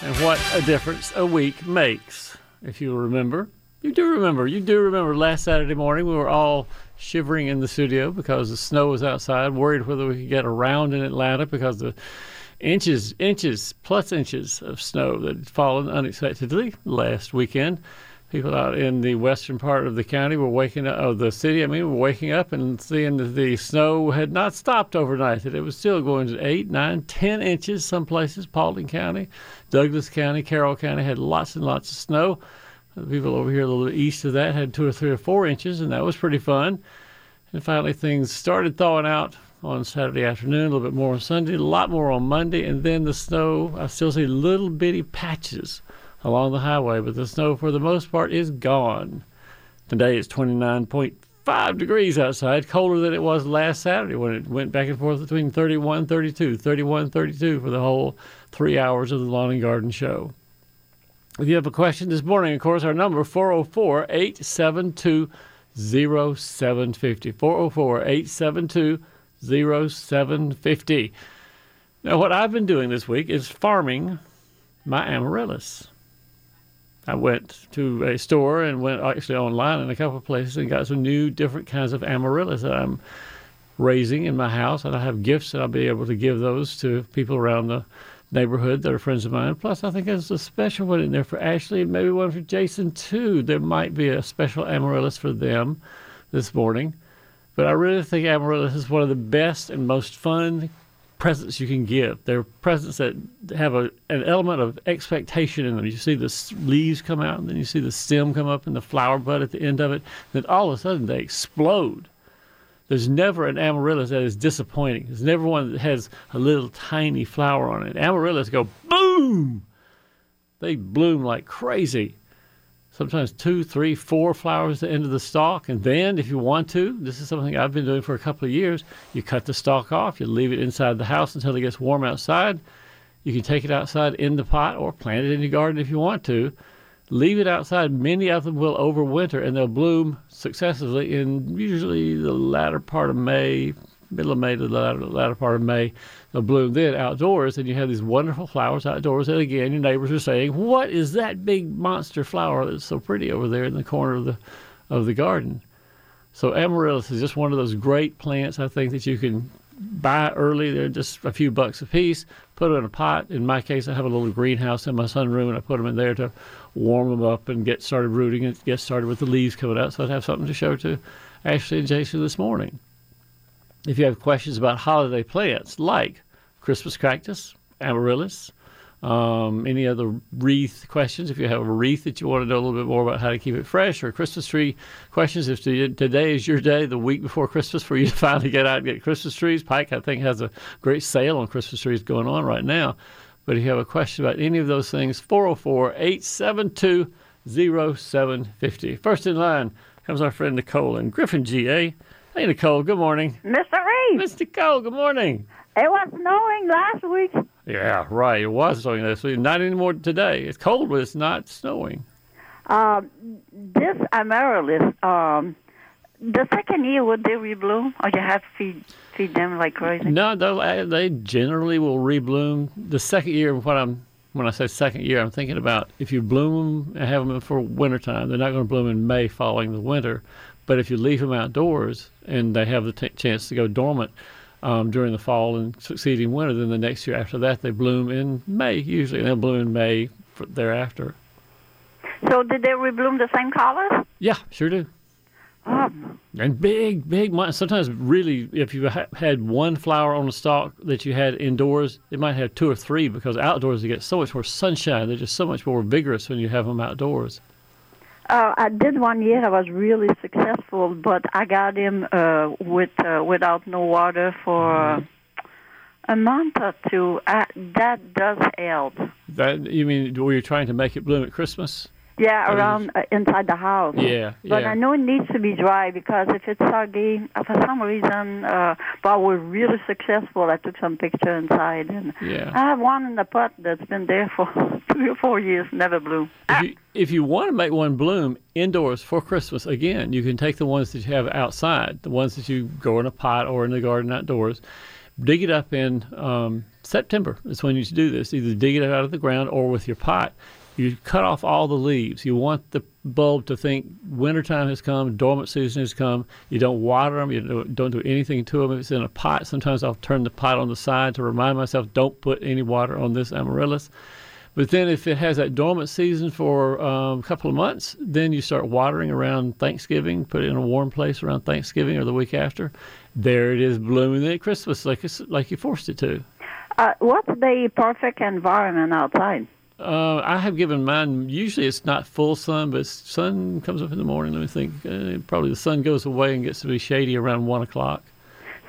And what a difference a week makes. If you remember, you do remember, you do remember last Saturday morning, we were all shivering in the studio because the snow was outside, worried whether we could get around in Atlanta because the inches, inches, plus inches of snow that had fallen unexpectedly last weekend people out in the western part of the county were waking up, of the city, I mean, were waking up and seeing that the snow had not stopped overnight, that it was still going to eight, nine, ten inches some places. Paulding County, Douglas County, Carroll County had lots and lots of snow. The people over here a little east of that had two or three or four inches, and that was pretty fun. And finally, things started thawing out on Saturday afternoon, a little bit more on Sunday, a lot more on Monday, and then the snow, I still see little bitty patches along the highway, but the snow for the most part is gone. Today it's 29.5 degrees outside, colder than it was last Saturday when it went back and forth between 31, 32, 31, 32 for the whole three hours of the Lawn and Garden Show. If you have a question this morning, of course, our number 404 872 0750. 404 872 0750. Now, what I've been doing this week is farming my amaryllis. I went to a store and went actually online in a couple of places and got some new different kinds of amaryllis that I'm raising in my house. And I have gifts that I'll be able to give those to people around the neighborhood that are friends of mine. Plus, I think there's a special one in there for Ashley and maybe one for Jason too. There might be a special amaryllis for them this morning. But I really think amaryllis is one of the best and most fun presents you can give. They're presents that have a, an element of expectation in them. You see the leaves come out, and then you see the stem come up and the flower bud at the end of it. Then all of a sudden they explode. There's never an amaryllis that is disappointing. There's never one that has a little tiny flower on it. Amaryllis go boom. They bloom like crazy sometimes two, three, four flowers at the end of the stalk. And then, if you want to, this is something I've been doing for a couple of years, you cut the stalk off, you leave it inside the house until it gets warm outside. You can take it outside in the pot or plant it in your garden if you want to. Leave it outside. Many of them will overwinter and they'll bloom successively in usually the latter part of May, middle of May to the latter, latter part of May they'll bloom then outdoors, and you have these wonderful flowers outdoors. And again, your neighbors are saying, "What is that big monster flower that's so pretty over there in the corner of the of the garden?" So amaryllis is just one of those great plants I think that you can buy early. They're just a few bucks a piece. Put them in a pot. In my case, I have a little greenhouse in my sunroom, and I put them in there to warm them up and get started rooting and get started with the leaves coming out. So I'd have something to show to Ashley and Jason this morning. If you have questions about holiday plants like Christmas cactus, amaryllis, um, any other wreath questions, if you have a wreath that you want to know a little bit more about how to keep it fresh, or Christmas tree questions, if today is your day, the week before Christmas, for you to finally get out and get Christmas trees, Pike, I think, has a great sale on Christmas trees going on right now. But if you have a question about any of those things, 404 872 0750. First in line comes our friend Nicole in Griffin, GA. Hey, Nicole, good morning. Mr. Reed. Mr. Cole, good morning. It was snowing last week. Yeah, right. It was snowing last week. Not anymore today. It's cold, but it's not snowing. Um, this amaryllis, um, the second year, would they rebloom, or you have to feed, feed them like crazy? No, uh, they generally will rebloom. The second year, what I'm when I say second year, I'm thinking about if you bloom them and have them for wintertime, they're not going to bloom in May following the winter. But if you leave them outdoors and they have the t- chance to go dormant um, during the fall and succeeding winter, then the next year after that they bloom in May usually, and they'll bloom in May thereafter. So did they rebloom the same colors? Yeah, sure do. Oh. And big, big. Sometimes, really, if you ha- had one flower on the stalk that you had indoors, it might have two or three because outdoors you get so much more sunshine. They're just so much more vigorous when you have them outdoors. Uh, I did one year. I was really successful, but I got him uh, with uh, without no water for uh, a month or two. That does help. That you mean? Were you trying to make it bloom at Christmas? Yeah, around uh, inside the house. Yeah, But yeah. I know it needs to be dry because if it's soggy, uh, for some reason, uh, but we're really successful. I took some picture inside, and Yeah. I have one in the pot that's been there for three or four years, never blew. If you, if you want to make one bloom indoors for Christmas, again, you can take the ones that you have outside, the ones that you grow in a pot or in the garden outdoors, dig it up in um, September. That's when you should do this. Either dig it out of the ground or with your pot. You cut off all the leaves. You want the bulb to think wintertime has come, dormant season has come. You don't water them. You don't, don't anything to them. If it's in a pot, sometimes I'll turn the pot on the side to remind myself, don't put any water on this amaryllis. But then, if it has that dormant season for um, a couple of months, then you start watering around Thanksgiving. Put it in a warm place around Thanksgiving or the week after. There it is, blooming at Christmas, like like you forced it to. Uh, what's the perfect environment outside? Uh, I have given mine. Usually, it's not full sun, but sun comes up in the morning. Let me think. Uh, probably the sun goes away and gets to be shady around one o'clock.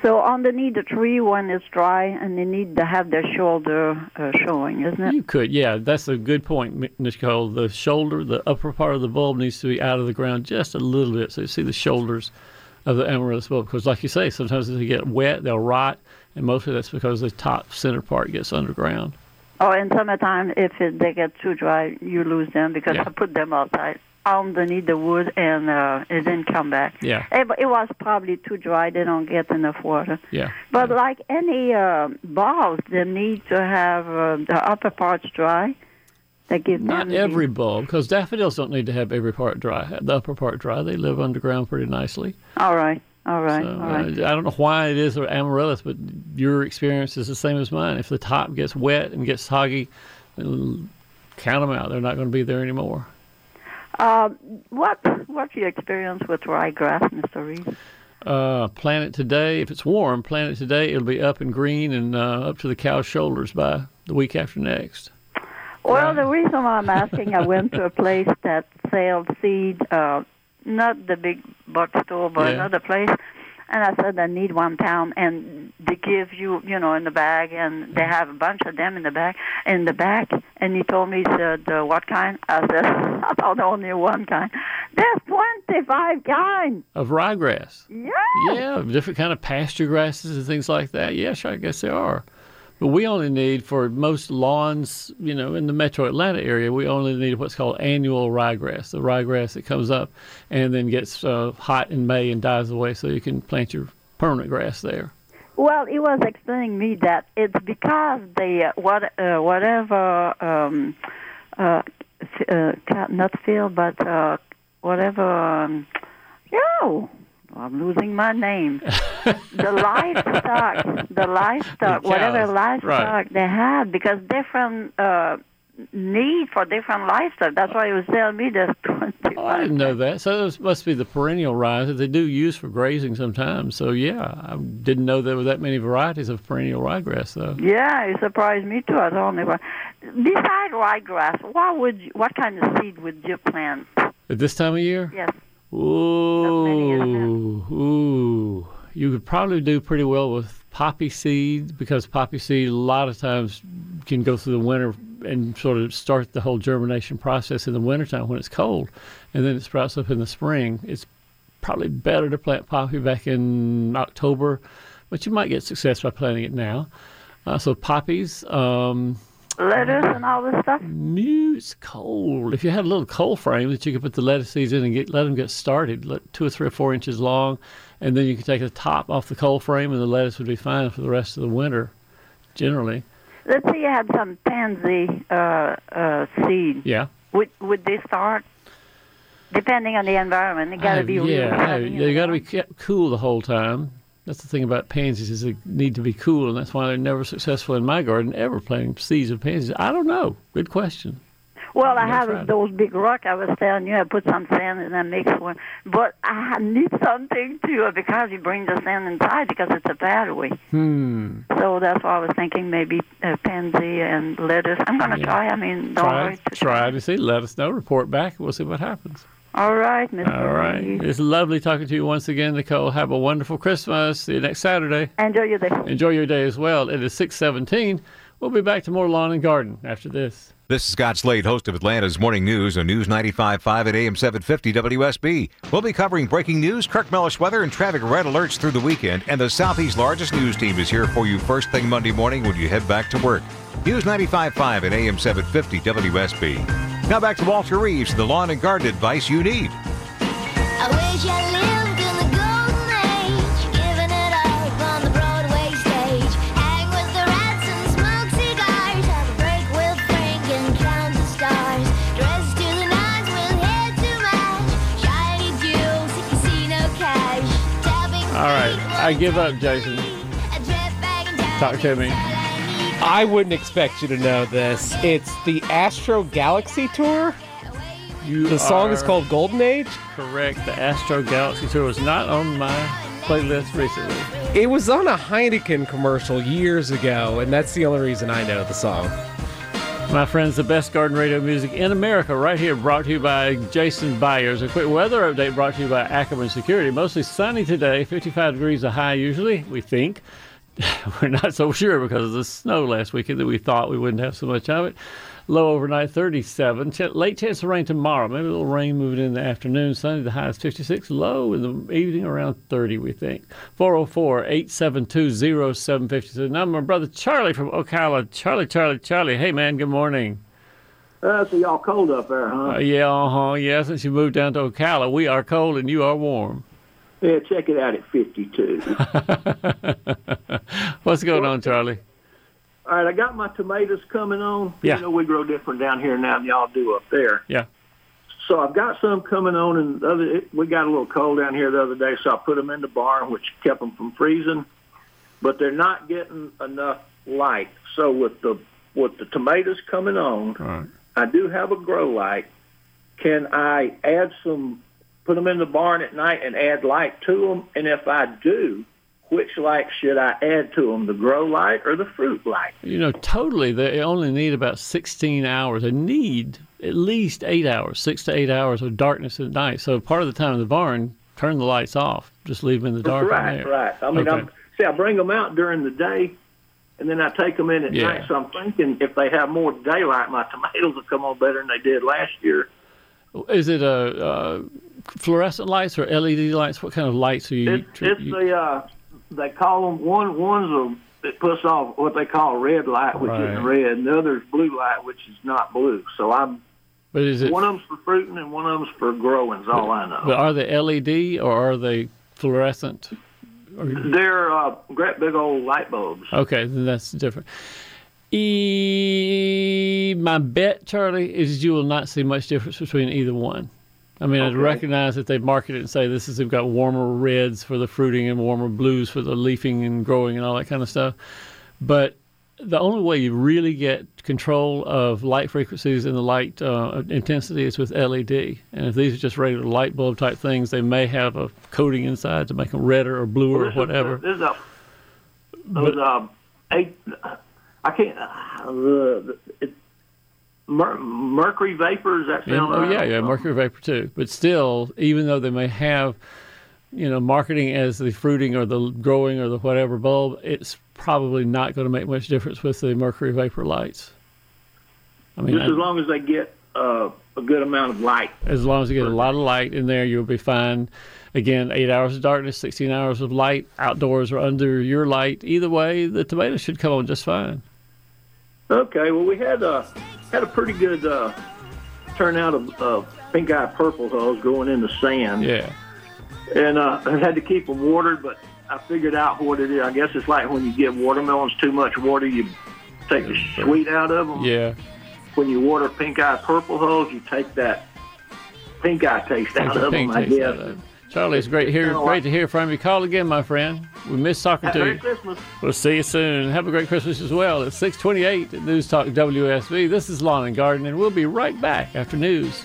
So underneath the tree when it's dry, and they need to have their shoulder uh, showing, isn't it? You could, yeah. That's a good point, Nicole. The shoulder, the upper part of the bulb needs to be out of the ground just a little bit, so you see the shoulders of the amaryllis bulb. Because, like you say, sometimes if they get wet, they'll rot, and mostly that's because the top center part gets underground. Oh, in summertime, if it, they get too dry, you lose them because Yeah. I put them outside underneath the wood, and uh, it didn't come back. Yeah, It, it was probably too dry. They don't get enough water. yeah. But like any uh, bulbs, they need to have uh, the upper parts dry. They give Not the- every bulb, because daffodils don't need to have every part dry. The upper part dry, they live underground pretty nicely. All right, all right, So, all right. uh, I don't know why it is with amaryllis, but your experience is the same as mine. If the top gets wet and gets soggy, count them out. They're not going to be there anymore. Uh, what what's your experience with ryegrass, Mr. Reed? Uh, plant it today. If it's warm, plant it today. It'll be up and green and uh, up to the cow's shoulders by the week after next. Well, the reason why I'm asking, I went to a place that sold seed, uh, not the big box store, but Yeah. another place, and I said I need one pound, and they give you, you know, in the bag, and they have a bunch of them in the bag, in the back. And he told me, he said, uh, "What kind?" I said, "I thought only one kind." There's twenty-five kinds. Of ryegrass. Yeah. Yeah, different kind of pasture grasses and things like that. Yes, I guess there are. But we only need for most lawns, you know, in the metro Atlanta area, we only need what's called annual ryegrass, the ryegrass that comes up and then gets uh, hot in May and dies away so you can plant your permanent grass there. Well, he was explaining me that it's because they uh, what uh, whatever um, uh, uh, not field, but uh, whatever. Um, yo, I'm losing my name. the livestock, the livestock, The whatever livestock right. they have, because different uh, need for different livestock. That's why he was telling me there's twenty. Oh, I didn't know that. So those must be the perennial rye that they do use for grazing sometimes. So yeah, I didn't know there were that many varieties of perennial ryegrass though. Yeah, it surprised me too. I thought never. Beside ryegrass, what would you, what kind of seed would you plant? At this time of year? Yes. Ooh, ooh. You could probably do pretty well with poppy seed because poppy seed a lot of times can go through the winter and sort of start the whole germination process in the wintertime when it's cold, and then it sprouts up in the spring. It's probably better to plant poppy back in October, but you might get success by planting it now. Uh, so poppies, um, Lettuce and all this stuff. Muse cold. If you had a little cold frame that you could put the lettuce seeds in and get let them get started, let, two or three or four inches long, and then you could take the top off the cold frame, and the lettuce would be fine for the rest of the winter. Generally, Let's say you had some pansy uh, uh, seed. yeah. Would would they start? Depending on the environment, it got to be yeah. really sunny, they got to be kept cool the whole time. That's the thing about pansies is they need to be cool, and that's why they're never successful in my garden ever planting seeds of pansies. I don't know. Good question. Well, I have right. those big rock. I was telling you, I put some sand in and I mix one. But I need something to uh, because you bring the sand inside because it's a pathway. Hmm. So that's why I was thinking maybe uh, pansy and lettuce. I'm gonna Yeah. try. I mean, don't Try, to try to see. Let us know. Report back. We'll see what happens. All right, Mr. All right. Reed. It's lovely talking to you once again, Nicole. Have a wonderful Christmas. See you next Saturday. Enjoy your day. Enjoy your day as well. It is 617. We'll be back to more lawn and garden after this. This is Scott Slade, host of Atlanta's Morning News on News 95.5 at AM 750 WSB. We'll be covering breaking news, Kirk Mellish weather, and traffic red alerts through the weekend. And the Southeast's largest news team is here for you first thing Monday morning when you head back to work. News 95.5 at AM 750 WSB. Now back to Walter Reeves, the lawn and garden advice you need. All right, I give up, Jason. Talk to me. I wouldn't expect you to know this. It's the Asteroids Galaxy Tour. You The song is called Golden Age. correct. The Asteroids Galaxy Tour was not on my playlist recently. It was on a Heineken commercial years ago, and that's the only reason I know the song. My friends, the best garden radio music in America, right here, brought to you by Jason Byers. A quick weather update brought to you by Ackerman Security. Mostly sunny today, 55 degrees a high usually, we think. We're not so sure because of the snow last weekend that we thought we wouldn't have so much of it. Low overnight 37. Ch- late chance of rain tomorrow. Maybe a little rain moving in the afternoon. Sunday, the high is 56. Low in the evening around 30, we think. 404 872 0752. Now, my brother Charlie from Ocala. Charlie, Charlie, Charlie. Hey, man, good morning. Uh, so y'all cold up there, huh? Uh, yeah, uh huh. Yeah, since you moved down to Ocala, we are cold and you are warm. Yeah, check it out at 52. What's going on, Charlie? All right, I got my tomatoes coming on. Yeah. You know, we grow different down here now than y'all do up there. Yeah. So I've got some coming on, and the other it, we got a little cold down here the other day, so I put them in the barn, which kept them from freezing. But they're not getting enough light. So with the with the tomatoes coming on, right. I do have a grow light. Can I add some, put them in the barn at night and add light to them? And if I do, which light should I add to them, the grow light or the fruit light? You know, totally, they only need about 16 hours. They need at least eight hours, six to eight hours of darkness at night. So part of the time in the barn, turn the lights off. Just leave them in the dark. right, right. I mean, Okay. I'm, see, I bring them out during the day, and then I take them in at Yeah. night. So I'm thinking if they have more daylight, my tomatoes will come on better than they did last year. Is it a uh, fluorescent lights or LED lights? What kind of lights are you? It's, it's you- the uh, they call them one one's a it puts off what they call red light, which Right. is red, and the other is blue light, which is not blue. So I'm but is it? one of them's for fruiting and one of them's for growing. Is all I know. But are they LED or are they fluorescent? They're uh, great big old light bulbs. Okay, then that's different. E, my bet, Charlie, is you will not see much difference between either one. I mean, I Okay. recognize that they market it and say this is they've got warmer reds for the fruiting and warmer blues for the leafing and growing and all that kind of stuff. But the only way you really get control of light frequencies and the light uh, intensity is with LED. And if these are just regular light bulb type things, they may have a coating inside to make them redder or bluer or whatever. This is a those uh, eight. I can't. Uh, it, mer- mercury vapor. That sound oh right? yeah, yeah, mercury vapor too. But still, even though they may have, you know, marketing as the fruiting or the growing or the whatever bulb, it's probably not going to make much difference with the mercury vapor lights. I mean, Just as I- long as they get uh, a good amount of light. as long as you get a lot of light in there, you'll be fine. Again, eight hours of darkness, 16 hours of light, outdoors or under your light. Either way, the tomatoes should come on just fine. Okay. Well, we had uh, had a pretty good uh, turnout of uh, pink eye purple hulls going in the sand. Yeah. and uh, I had to keep them watered, but I figured out what it is. I guess it's like when you give watermelons too much water, you take the sweet out of them. Yeah. When you water pink eye purple hulls, you take that pink eye taste out of them. I taste guess. out of it. Charlie, it's great kinda great to hear from you. Call again, my friend. We miss talking to Merry you. Christmas. We'll see you soon. Have a great Christmas as well. It's 628 at News Talk WSB. This is Lawn and Garden, and we'll be right back after news.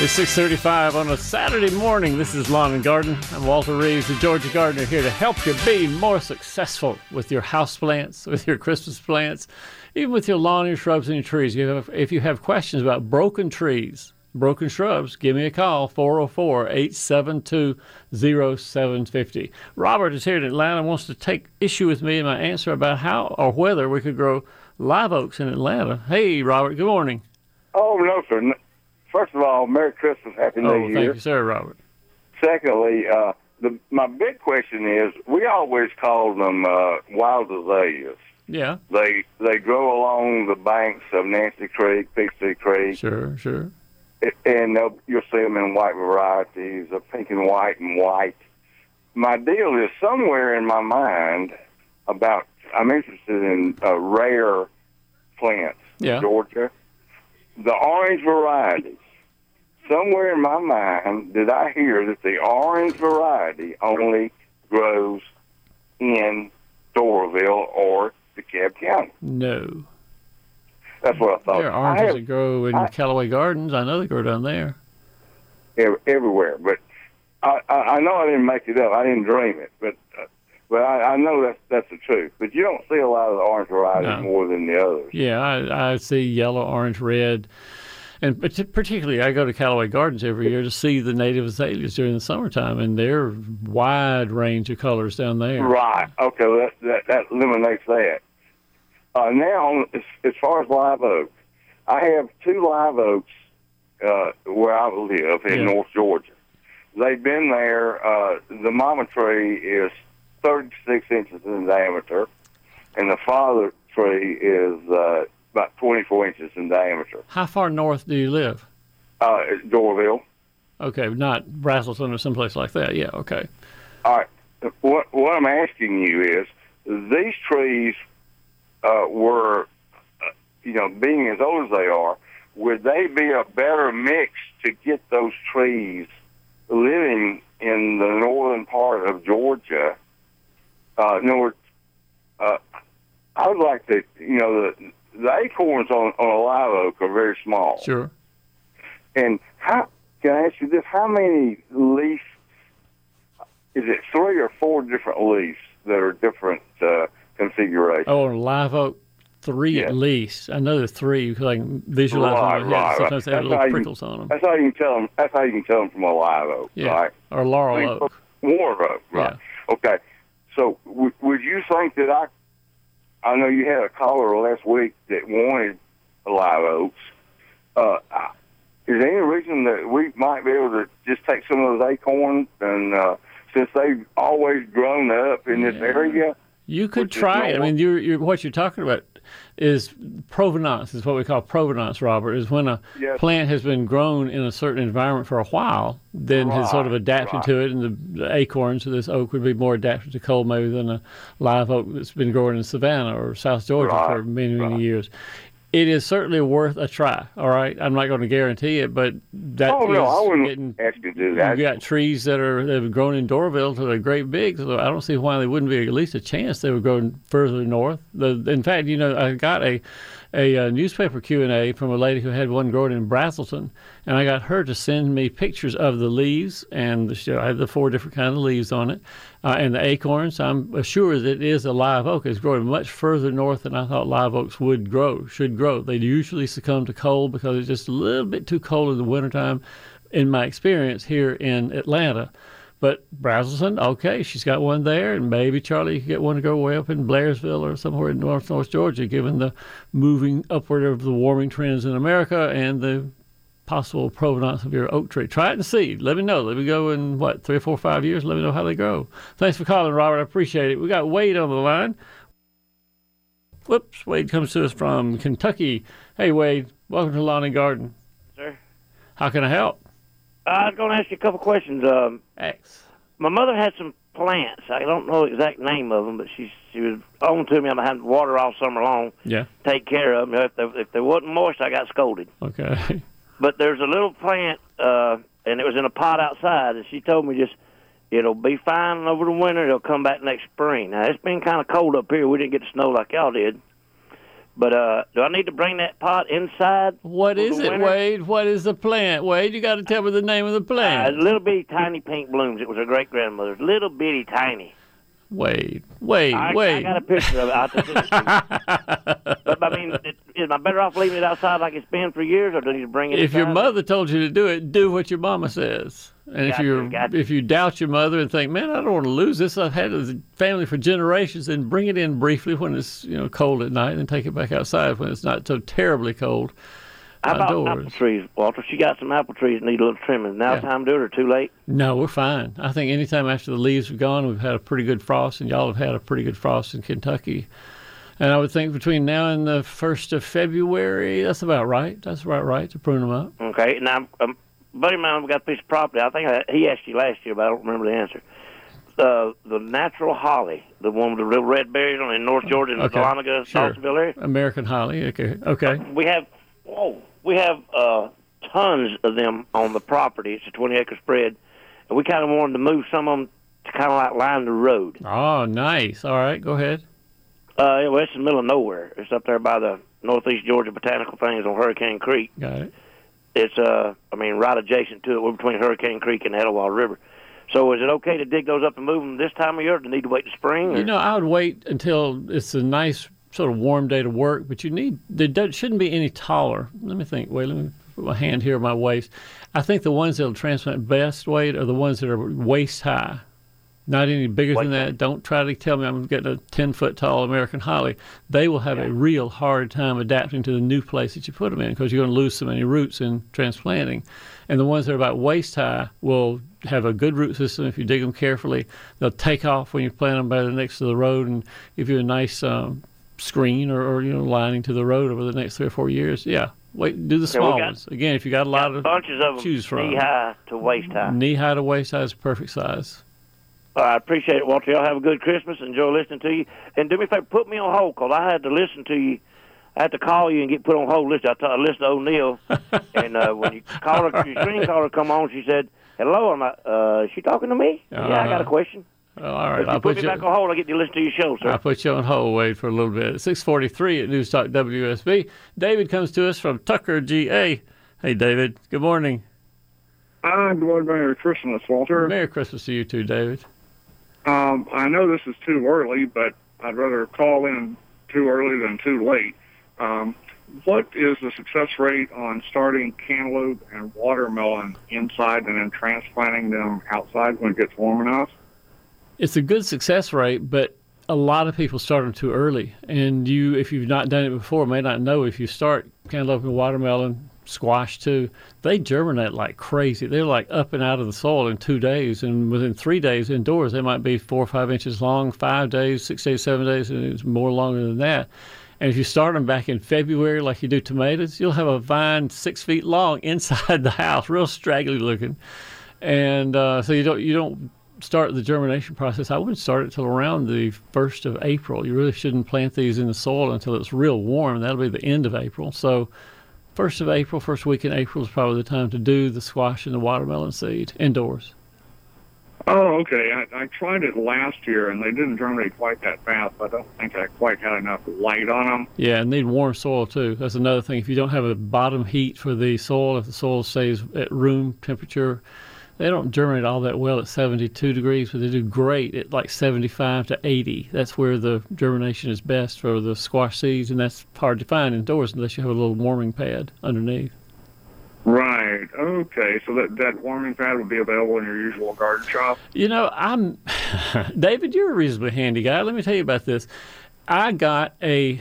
It's 6:35 on a Saturday morning. This is Lawn and Garden. I'm Walter Reeves, the Georgia Gardener, here to help you be more successful with your house plants, with your Christmas plants, even with your lawn, your shrubs, and your trees. You have, if you have questions about broken trees, broken shrubs, give me a call 404-872-0750. Robert is here in Atlanta wants to take issue with me and my answer about how or whether we could grow live oaks in Atlanta. Hey, Robert. Good morning. Oh no, sir. First of all, Merry Christmas, Happy New Oh, Year. thank you, sir, Robert. Secondly, uh, the, my big question is, we always call them uh, wild azaleas. Yeah, They they grow along the banks of Nancy Creek, Pixie Creek, sure, sure. and you'll see them in white varieties, of pink and white and white. My deal is somewhere in my mind about I'm interested in uh, rare plants. Yeah. Georgia, the orange varieties. Somewhere in my mind did I hear that the orange variety only grows in Doraville or DeKalb County. No. That's what I thought. There are I oranges have- that grow in I- Callaway Gardens. I know they grow down there. ev- everywhere. But I, I, I know I didn't make it up. I didn't dream it. But uh, but I, I know that's that's the truth. But you don't see a lot of the orange varieties No. more than the others. Yeah, I, I see yellow, orange, red. And parti- particularly, I go to Callaway Gardens every year to see the native azaleas during the summertime, and they're wide range of colors down there. Right. Okay. Well, that, that that eliminates that. Uh, now, as, as far as live oaks, I have two live oaks uh, where I live in Yeah. North Georgia. They've been there. Uh, the mama tree is 36 inches in diameter, and the father tree is uh, about 24 inches in diameter. How far north do you live? Uh, it's Doraville. Okay, not Braselton or someplace like that. Yeah, okay. All right. What what I'm asking you is, these trees uh, were, uh, you know, being as old as they are, would they be a better mix to get those trees living in the northern part of Georgia? Uh, in other words, uh, I would like to, you know, the the acorns on on a live oak are very small. Sure. And how can I ask you this? How many leaves? Is it three or four different leaves that are different uh, configurations? Oh, live oak, three Yeah. at least. I know there are three because I can visualize Right, them. my right, Sometimes they have little prickles on them. That's how you can tell them. That's how you can tell them from a live oak, Yeah. right? Or laurel I mean, oak. War oak, right? Okay. So w- would you think that I? I know you had a caller last week that wanted live oaks. Uh, is there any reason that we might be able to just take some of those acorns and uh, since they've always grown up in this Yeah. area? You could try it. I mean, you're, you're, what you're talking about is provenance, is what we call provenance, Robert, is when a Yes. plant has been grown in a certain environment for a while, then has sort of adapted right. to it, and the, the acorns of this oak would be more adapted to cold maybe than a live oak that's been growing in Savannah or South Georgia for many, many right. years. It is certainly worth a try, all right? I'm not going to guarantee it, but that oh no, I wouldn't getting ask you to do that. You've got trees that are that have grown in Doraville to they're great big, so I don't see why they wouldn't be at least a chance they would grow further north. The, in fact, you know, I got a a, uh newspaper Q and A from a lady who had one growing in Braselton, and I got her to send me pictures of the leaves and the, I had the four different kind of leaves on it, uh, and the acorns. I'm sure that it is a live oak. It's growing much further north than I thought live oaks would grow, should grow. They usually succumb to cold because it's just a little bit too cold in the wintertime in my experience here in Atlanta. But Braselton, okay, she's got one there, and maybe Charlie could get one to go way up in Blairsville or somewhere in North North Georgia, given the moving upward of the warming trends in America and the possible provenance of your oak tree. Try it and see. Let me know. Let me go in what three or four, five years. Let me know how they grow. Thanks for calling, Robert. I appreciate it. We got Wade on the line. Whoops, Wade comes to us from Kentucky. Hey, Wade, welcome to Lawn and Garden. Sir. How can I help? I was going to ask you a couple questions. Um, X. my mother had some plants. I don't know the exact name of them, but she she was on to me. I'm having water all summer long, Yeah. take care of them. If they, if they wasn't moist, I got scolded. Okay. But there's a little plant, uh, and it was in a pot outside, and she told me just it'll be fine over the winter. It'll come back next spring. Now it's been kind of cold up here. We didn't get the snow like y'all did, But uh, do I need to bring that pot inside? What is it, winter? Wade? What is the plant, Wade? You got to tell me the name of the plant. Uh, plant. little bitty tiny pink blooms. It was her great grandmother's. Little bitty tiny. Wade, Wade, I, I got a picture of it. I'll just it but I mean, it, is I better off leaving it outside like it's been for years, or do to bring it? In? If your mother told you to do it, do what your mama says. And if you gotcha. if you doubt your mother and think, man, I don't want to lose this, I've had a family for generations, then bring it in briefly when it's you know cold at night, and take it back outside when it's not so terribly cold. How about apple trees, Walter? She got some apple trees that need a little trimming. Now Yeah. time to do it, or too late? No, we're fine. I think anytime after the leaves are gone, we've had a pretty good frost, and y'all have had a pretty good frost in Kentucky. And I would think between now and the first of February, that's about right. That's about right to prune them up. Okay. Now, um, buddy of mine we got a piece of property. I think I, he asked you last year, but I don't remember the answer. Uh, the natural holly, the one with the real red berries on in North Georgia, in the Okay. Dahlonega, Sure. Dawsonville area. American holly. Okay. Okay. We have, whoa, we have uh, tons of them on the property. It's a 20 acre spread, and we kind of wanted to move some of them to kind of like line the road. Oh, nice. All right. Go ahead. Uh, well, it's in the middle of nowhere. It's up there by the Northeast Georgia Botanical Things on Hurricane Creek. Got it. It's uh, I mean, right adjacent to it. We're between Hurricane Creek and the Etowah River. So, is it okay to dig those up and move them this time of year? Or do you need to wait to spring? Or? You know, I would wait until it's a nice sort of warm day to work, but you need there shouldn't be any taller. Let me think. Wait, let me put my hand here on my waist. I think the ones that'll transplant best, Wade, are the ones that are waist high. Not any bigger than that. Don't try to tell me I'm getting a 10 foot tall American holly. They will have a real hard time adapting to the new place that you put them in because you're going to lose so many roots in transplanting. And the ones that are about waist high will have a good root system if you dig them carefully. They'll take off when you plant them by the next to the road and give you a nice um, screen or, or you know lining to the road over the next three or four years. Yeah, wait, do the small got- ones again. If you got a lot of bunches of them choose from. knee high to waist high. knee high to waist high is perfect size. I appreciate it, Walter. Y'all have a good Christmas. Enjoy listening to you. And do me a favor, put me on hold because I had to listen to you. I had to call you and get put on hold. Listen, I, t- I listened to O'Neill, and uh, when you call her, your screen caller come on, she said, "Hello." I'm like, uh, "Is she talking to me?" yeah, I got a question. Well, all right, I'll put, put me you. back on hold, I get to listen to your show, sir. I'll put you on hold. Wait for a little bit. Six forty-three at News Talk WSB. David comes to us from Tucker, GA. Hey, David. Good morning. Uh, good morning, Merry Christmas, Walter. Merry Christmas to you too, David. Um, I know this is too early, but I'd rather call in too early than too late. Um, what is the success rate on starting cantaloupe and watermelon inside and then transplanting them outside when it gets warm enough? It's a good success rate, but a lot of people start them too early. And you, if you've not done it before, may not know if you start cantaloupe and watermelon, squash too, they germinate like crazy. They're like up and out of the soil in two days, and within three days indoors, they might be four or five inches long. Five days, six days, seven days, and it's more longer than that. And if you start them back in February, like you do tomatoes, you'll have a vine six feet long inside the house, real straggly looking. And uh, so you don't you don't start the germination process. I wouldn't start it till around the first of April. You really shouldn't plant these in the soil until it's real warm. That'll be the end of April. So first of April, first week in April is probably the time to do the squash and the watermelon seed indoors. Oh, okay. I, I tried it last year, and they didn't germinate quite that fast. I don't think I quite had enough light on them. Yeah, and need warm soil too. That's another thing. If you don't have a bottom heat for the soil, if the soil stays at room temperature, they don't germinate all that well at 72 degrees, but they do great at like 75 to 80. That's where the germination is best for the squash seeds, and that's hard to find indoors unless you have a little warming pad underneath. Right. Okay. So that that warming pad would be available in your usual garden shop. You know, I'm David. You're a reasonably handy guy. Let me tell you about this. I got a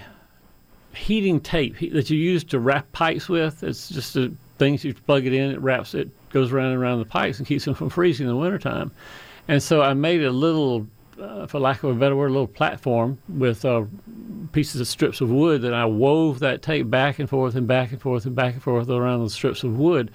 heating tape that you use to wrap pipes with. It's just a thing you plug it in. It wraps. It goes around and around the pipes and keeps them from freezing in the wintertime. And so I made a little, uh, for lack of a better word, a little platform with uh, pieces of strips of wood that I wove that tape back and forth and back and forth and back and forth around the strips of wood,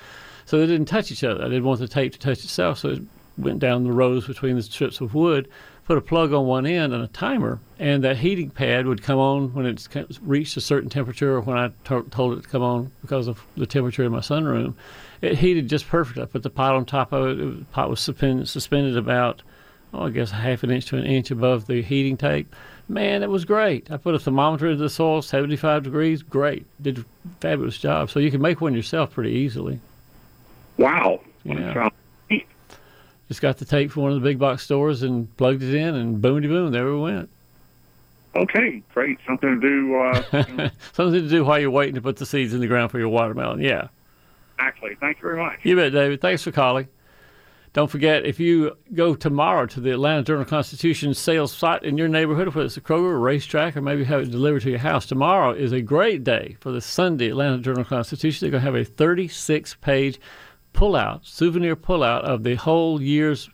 so they didn't touch each other. I didn't want the tape to touch itself, so it went down the rows between the strips of wood. Put a plug on one end and a timer, and that heating pad would come on when it reached a certain temperature, or when I told it to come on because of the temperature in my sunroom. It heated just perfectly. I put the pot on top of it. it the pot was suspended, suspended about, oh, I guess half an inch to an inch above the heating tape. Man, it was great. I put a thermometer into the soil, 75 degrees. Great. Did a fabulous job. So you can make one yourself pretty easily. Wow. Yeah. Just got the tape from one of the big box stores and plugged it in, and boom de boom, there we went. Okay, great. Something to do. Uh, Something to do while you're waiting to put the seeds in the ground for your watermelon. Yeah. Exactly. Thank you very much. You bet, David. Thanks for calling. Don't forget, if you go tomorrow to the Atlanta Journal Constitution sales site in your neighborhood, whether it's a Kroger or RaceTrac, or maybe have it delivered to your house, tomorrow is a great day for the Sunday Atlanta Journal Constitution. They're going to have a 36 page pullout, souvenir pullout of the whole year's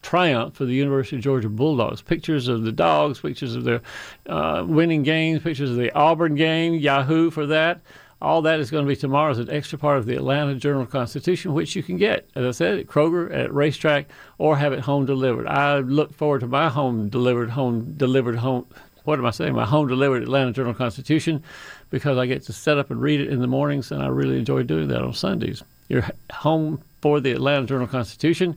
triumph for the University of Georgia Bulldogs. Pictures of the dogs, pictures of their uh, winning games, pictures of the Auburn game, Yahoo for that. All that is going to be tomorrow as an extra part of the Atlanta Journal Constitution, which you can get, as I said, at Kroger, at RaceTrac, or have it home delivered. I look forward to my home delivered, home delivered, home. What am I saying? My home delivered Atlanta Journal Constitution, because I get to set up and read it in the mornings, and I really enjoy doing that on Sundays. You're home for the Atlanta Journal Constitution.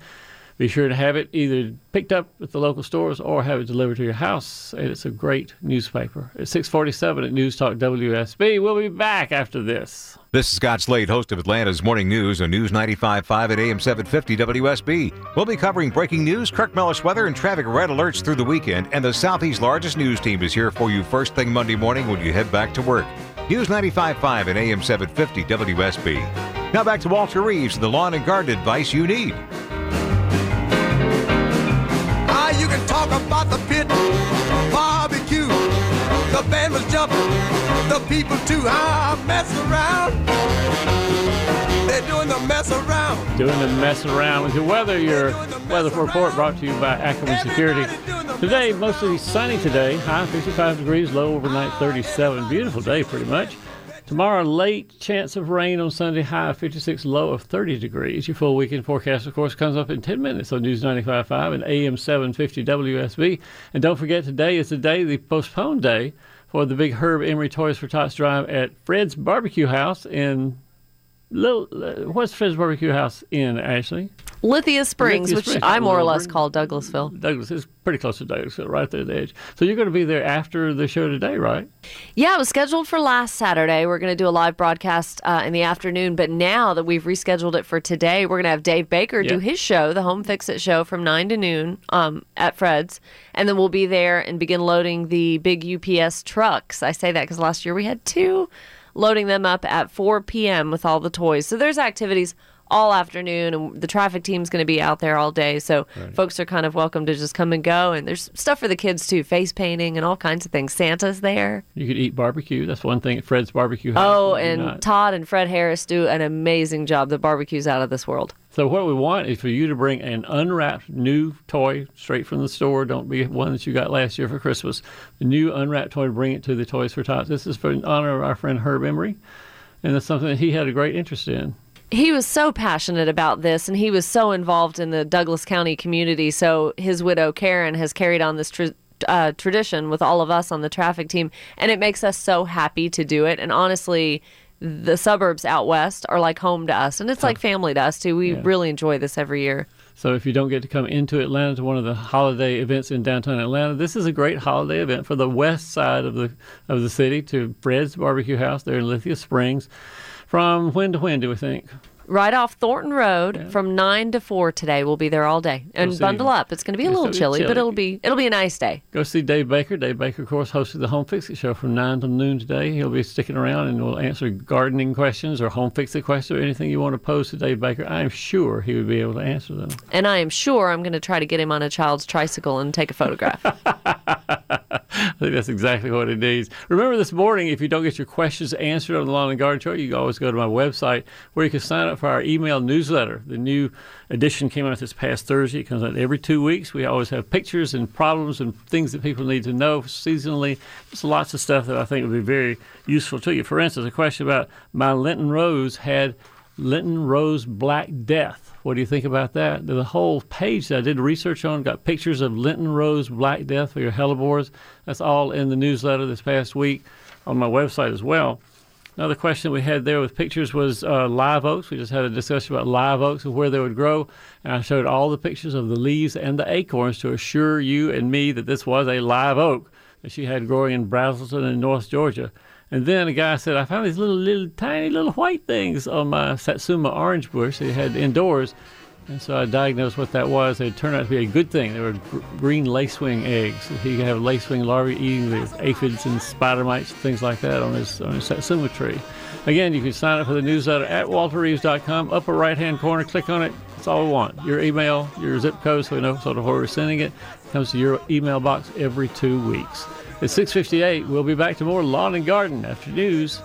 Be sure to have it either picked up at the local stores or have it delivered to your house. And it's a great newspaper. It's 647 at News Talk WSB. We'll be back after this. This is Scott Slade, host of Atlanta's Morning News on News 95.5 at AM 750 WSB. We'll be covering breaking news, Kirk Mellish weather, and traffic red alerts through the weekend. And the Southeast's largest news team is here for you first thing Monday morning when you head back to work. News 95.5 at AM 750 WSB. Now back to Walter Reeves, the lawn and garden advice you need. Ah, you can talk about the pit, barbecue. The band was jumping, the people too. Ah, mess around. They're doing the mess around. Doing the mess around with your weather. Your weather report brought to you by Ackerman Security. Today, mostly sunny today. High 55 degrees, low overnight 37. Beautiful day, pretty much. Tomorrow, late chance of rain on Sunday, high of 56, low of 30 degrees. Your full weekend forecast, of course, comes up in 10 minutes on News 95.5 and AM 750 WSB. And don't forget, today is the day, the postponed day, for the big Herb Emery Toys for Tots drive at Fred's Barbecue House in Little. Uh, what's Fred's Barbecue House in, Ashley? Lithia Springs, Lithia which Springs. I more or less call Douglasville. Douglas is pretty close to Douglasville, right there at the edge. So you're going to be there after the show today, right? Yeah, it was scheduled for last Saturday. We're going to do a live broadcast uh, in the afternoon, but now that we've rescheduled it for today, we're going to have Dave Baker do his show, the Home Fix It show, from 9 to noon um, at Fred's. And then we'll be there and begin loading the big UPS trucks. I say that because last year we had two, loading them up at 4 p.m. with all the toys. So there's activities all afternoon, and the traffic team's going to be out there all day. So folks are kind of welcome to just come and go. And there's stuff for the kids too, face painting and all kinds of things. Santa's there. You could eat barbecue. That's one thing at Fred's Barbecue House. Oh, and not. Todd and Fred Harris do an amazing job. The barbecue's out of this world. So what we want is for you to bring an unwrapped new toy straight from the store. Don't be one that you got last year for Christmas. The new unwrapped toy, bring it to the Toys for Tots. This is for in honor of our friend Herb Emery, and it's something that he had a great interest in. He was so passionate about this, and he was so involved in the Douglas County community. So his widow Karen has carried on this tra- uh, tradition with all of us on the traffic team, and it makes us so happy to do it. And honestly, the suburbs out west are like home to us, and it's like family to us too. We Yeah. really enjoy this every year. So if you don't get to come into Atlanta to one of the holiday events in downtown Atlanta, this is a great holiday event for the west side of the of the city to Fred's Barbecue House there in Lithia Springs. From when to when do we think? Right off Thornton Road from nine to four today. We'll be there all day and bundle up. It's going to be a little be chilly, but it'll be it'll be a nice day. Go see Dave Baker. Dave Baker, of course, hosted the Home Fix It show from 9 to noon today. He'll be sticking around and will answer gardening questions or home fix it questions or anything you want to pose to Dave Baker. I'm sure he would be able to answer them. And I am sure I'm going to try to get him on a child's tricycle and take a photograph. I think that's exactly what it needs. Remember this morning, if you don't get your questions answered on the Lawn and Garden Show, you can always go to my website where you can sign up for our email newsletter. The new edition came out this past Thursday. It comes out every two weeks. We always have pictures and problems and things that people need to know seasonally. Just lots of stuff that I think would be very useful to you. For instance, a question about my Lenten Rose had Lenten Rose Black Death. What do you think about that? The whole page that I did research on, got pictures of Lenten Rose Black Death for your hellebores. That's all in the newsletter this past week on my website as well. Another question we had there with pictures was uh, live oaks. We just had a discussion about live oaks and where they would grow. And I showed all the pictures of the leaves and the acorns to assure you and me that this was a live oak. that she had growing in Braselton in North Georgia. And then a guy said, I found these little, little, tiny little white things on my Satsuma orange bush they had indoors. And so I diagnosed what that was. It turned out to be a good thing. They were gr- green lacewing eggs. He could have lacewing larvae eating the aphids and spider mites things like that on his, on his tree. Again, you can sign up for the newsletter at walterreeves.com. Upper right hand corner, click on it. That's all we want. Your email, your zip code, so we know sort of where we're sending it. Comes to your email box every two weeks. It's 6:58. We'll be back to more lawn and garden after news.